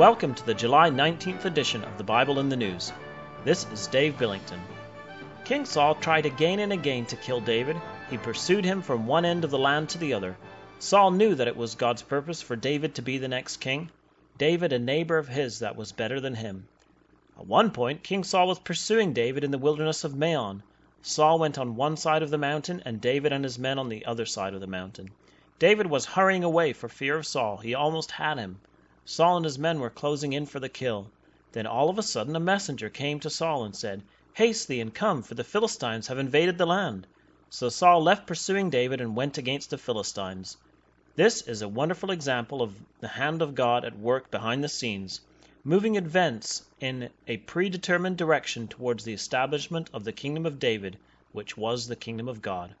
Welcome to the July 19th edition of the Bible in the News. This is Dave Billington. King Saul tried again and again to kill David. He pursued him from one end of the land to the other. Saul knew that it was God's purpose for David to be the next king. David, a neighbor of his that was better than him. At one point, King Saul was pursuing David in the wilderness of Maon. Saul went on one side of the mountain, and David and his men on the other side of the mountain. David was hurrying away for fear of Saul. He almost had him. Saul and his men were closing in for the kill. Then all of a sudden a messenger came to Saul and said, Haste thee and come, for the Philistines have invaded the land. So Saul left pursuing David and went against the Philistines. This is a wonderful example of the hand of God at work behind the scenes, moving events in a predetermined direction towards the establishment of the kingdom of David, which was the kingdom of God.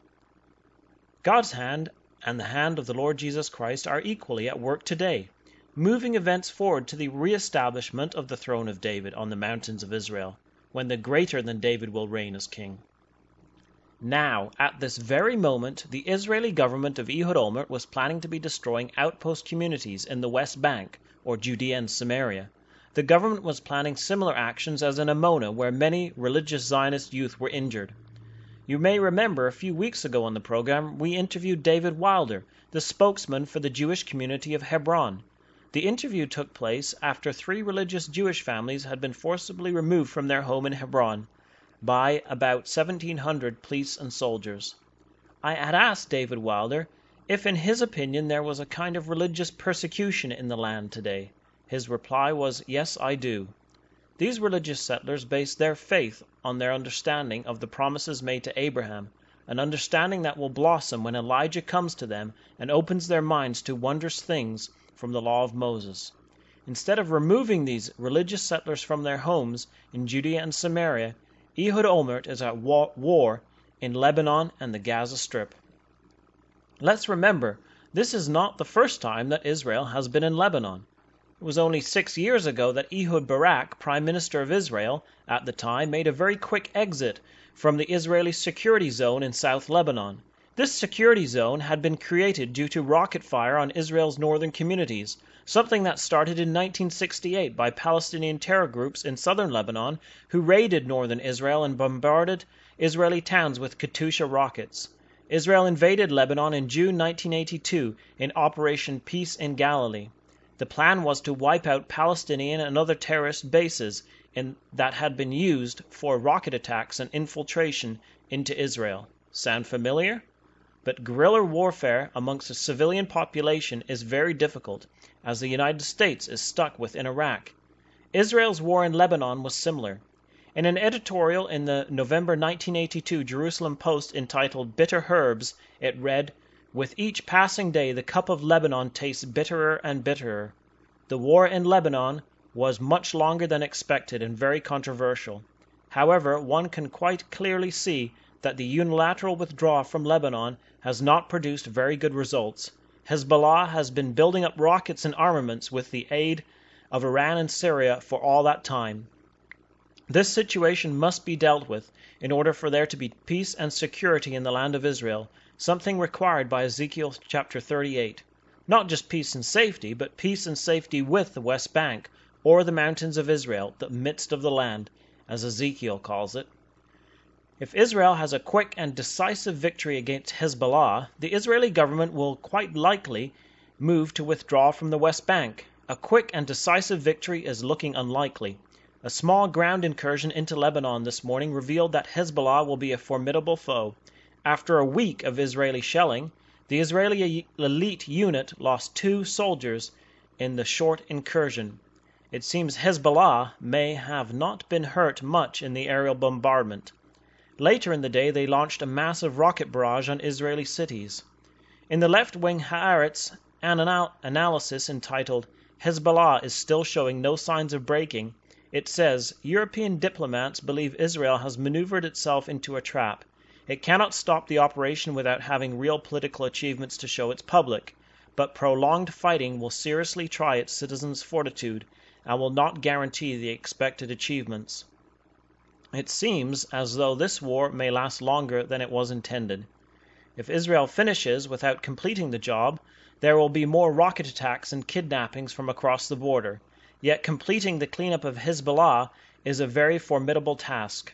God's hand and the hand of the Lord Jesus Christ are equally at work today, moving events forward to the reestablishment of the throne of David on the mountains of Israel when the greater than David will reign as king. Now, at this very moment, the Israeli government of Ehud Olmert was planning to be destroying outpost communities in the West Bank, or Judea and Samaria. The government was planning similar actions as in Amona, where many religious Zionist youth were injured. You may remember a few weeks ago on the program we interviewed David Wilder, the spokesman for the Jewish community of Hebron. The interview took place after three religious Jewish families had been forcibly removed from their home in Hebron by about 1700 police and soldiers. I had asked David Wilder if in his opinion there was a kind of religious persecution in the land today. His reply was, Yes, I do. These religious settlers base their faith on their understanding of the promises made to Abraham, an understanding that will blossom when Elijah comes to them and opens their minds to wondrous things from the law of Moses. Instead of removing these religious settlers from their homes in Judea and Samaria, Ehud Olmert is at war in Lebanon and the Gaza Strip. Let's remember, this is not the first time that Israel has been in Lebanon. It was only six years ago that Ehud Barak, Prime Minister of Israel at the time, made a very quick exit from the Israeli security zone in South Lebanon. This security zone had been created due to rocket fire on Israel's northern communities, something that started in 1968 by Palestinian terror groups in southern Lebanon who raided northern Israel and bombarded Israeli towns with Katyusha rockets. Israel invaded Lebanon in June 1982 in Operation Peace in Galilee. The plan was to wipe out Palestinian and other terrorist bases in, that had been used for rocket attacks and infiltration into Israel. Sound familiar? But guerrilla warfare amongst a civilian population is very difficult, as the United States is stuck within Iraq. Israel's war in Lebanon was similar. In an editorial in the November 1982 Jerusalem Post entitled Bitter Herbs, it read, With each passing day the cup of Lebanon tastes bitterer and bitterer. The war in Lebanon was much longer than expected and very controversial. However, one can quite clearly see that the unilateral withdrawal from Lebanon has not produced very good results. Hezbollah has been building up rockets and armaments with the aid of Iran and Syria for all that time. This situation must be dealt with in order for there to be peace and security in the land of Israel, something required by Ezekiel chapter 38. Not just peace and safety, but peace and safety with the West Bank, or the mountains of Israel, the midst of the land, as Ezekiel calls it. If Israel has a quick and decisive victory against Hezbollah, the Israeli government will quite likely move to withdraw from the West Bank. A quick and decisive victory is looking unlikely. A small ground incursion into Lebanon this morning revealed that Hezbollah will be a formidable foe. After a week of Israeli shelling, the Israeli elite unit lost two soldiers in the short incursion. It seems Hezbollah may have not been hurt much in the aerial bombardment. Later in the day they launched a massive rocket barrage on Israeli cities. In the left wing Haaretz an anal- analysis entitled Hezbollah is still showing no signs of breaking, it says European diplomats believe Israel has maneuvered itself into a trap. It cannot stop the operation without having real political achievements to show its public, but prolonged fighting will seriously try its citizens' fortitude and will not guarantee the expected achievements. It seems as though this war may last longer than it was intended. If Israel finishes without completing the job, there will be more rocket attacks and kidnappings from across the border. yet completing the cleanup of Hezbollah is a very formidable task.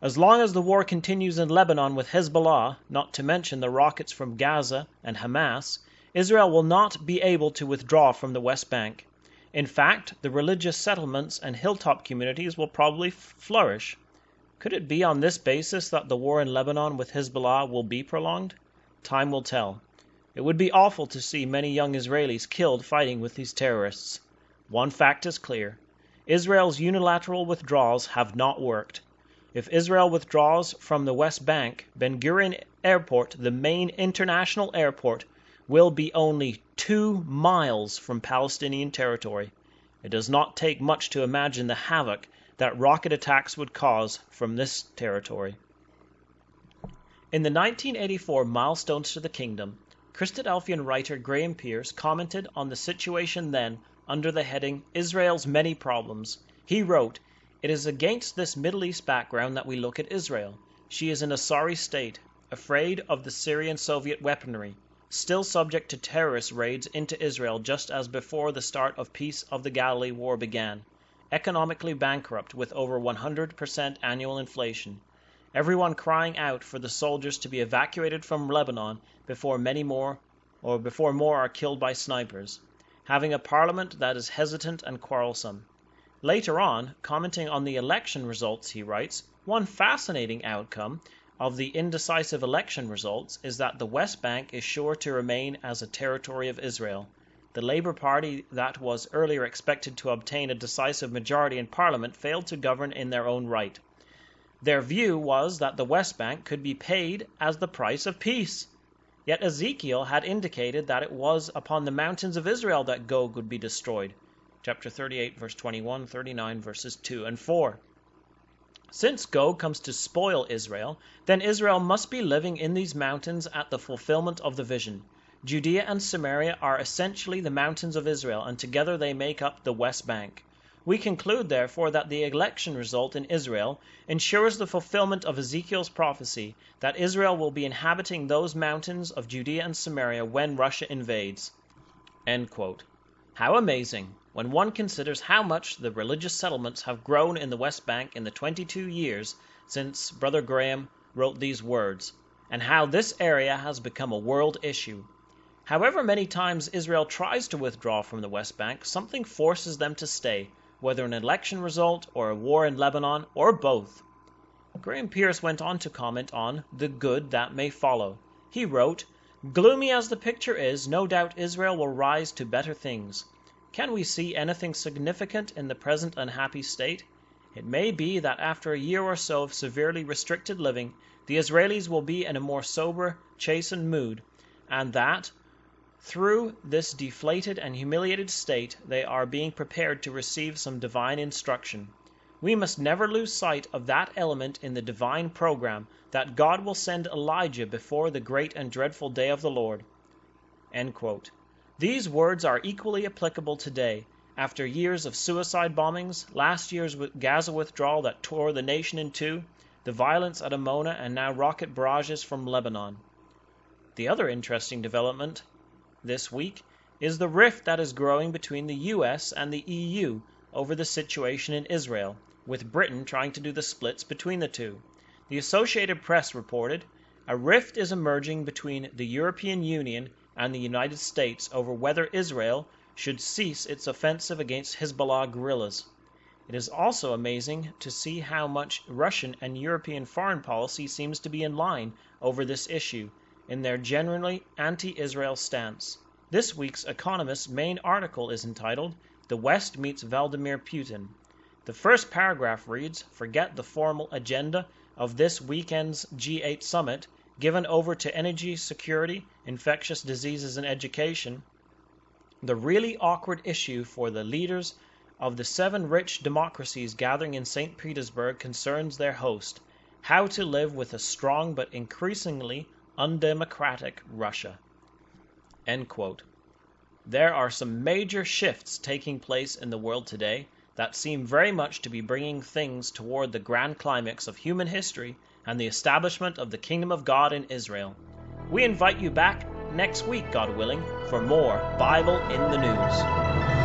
As long as the war continues in Lebanon with Hezbollah, not to mention the rockets from Gaza and Hamas, Israel will not be able to withdraw from the West Bank. In fact, the religious settlements and hilltop communities will probably flourish. Could it be on this basis that the war in Lebanon with Hezbollah will be prolonged? Time will tell. It would be awful to see many young Israelis killed fighting with these terrorists. One fact is clear Israel's unilateral withdrawals have not worked. If Israel withdraws from the West Bank, Ben Gurion Airport, the main international airport, will be only two miles from Palestinian territory. It does not take much to imagine the havoc that rocket attacks would cause from this territory. In the 1984 Milestones to the Kingdom, Christadelphian writer Graham Pearce commented on the situation then under the heading Israel's Many Problems. He wrote, It is against this Middle East background that we look at Israel. She is in a sorry state, afraid of the Syrian Soviet weaponry, still subject to terrorist raids into Israel just as before the start of Peace of the Galilee war began, economically bankrupt with over 100% annual inflation, everyone crying out for the soldiers to be evacuated from Lebanon before many more or before more are killed by snipers, having a parliament that is hesitant and quarrelsome. Later on, commenting on the election results, he writes, one fascinating outcome of the indecisive election results is that the West Bank is sure to remain as a territory of Israel. The Labour Party that was earlier expected to obtain a decisive majority in Parliament failed to govern in their own right. Their view was that the West Bank could be paid as the price of peace. Yet Ezekiel had indicated that it was upon the mountains of Israel that Gog would be destroyed. Chapter 38, verse 21, 39, verses 2 and 4. Since Gog comes to spoil Israel, then Israel must be living in these mountains at the fulfillment of the vision. Judea and Samaria are essentially the mountains of Israel, and together they make up the West Bank. We conclude, therefore, that the election result in Israel ensures the fulfillment of Ezekiel's prophecy that Israel will be inhabiting those mountains of Judea and Samaria when Russia invades. How amazing, when one considers how much the religious settlements have grown in the West Bank in the 22 years since Brother Graham wrote these words, and how this area has become a world issue. However many times Israel tries to withdraw from the West Bank, something forces them to stay whether an election result or a war in Lebanon or both. Graham Pearce went on to comment on the good that may follow. He wrote, Gloomy as the picture is, no doubt Israel will rise to better things. Can we see anything significant in the present unhappy state? It may be that after a year or so of severely restricted living, the Israelis will be in a more sober, chastened mood, and that, through this deflated and humiliated state they are being prepared to receive some divine instruction. We must never lose sight of that element in the divine program that God will send Elijah before the great and dreadful day of the Lord. These words are equally applicable today, after years of suicide bombings, last year's Gaza withdrawal that tore the nation in two, the violence at Amona, and now rocket barrages from Lebanon. The other interesting development this week is the rift that is growing between the US and the EU over the situation in Israel, with Britain trying to do the splits between the two. The Associated Press reported a rift is emerging between the European Union and the United States over whether Israel should cease its offensive against Hezbollah guerrillas. It is also amazing to see how much Russian and European foreign policy seems to be in line over this issue in their generally anti-Israel stance. This week's Economist's main article is entitled The West Meets Vladimir Putin. The first paragraph reads Forget the formal agenda of this weekend's G8 summit, given over to energy security, infectious diseases, and education. The really awkward issue for the leaders of the seven rich democracies gathering in St. Petersburg concerns their host how to live with a strong but increasingly undemocratic Russia. There are some major shifts taking place in the world today that seem very much to be bringing things toward the grand climax of human history and the establishment of the kingdom of God in Israel. We invite you back next week, God willing, for more Bible in the News.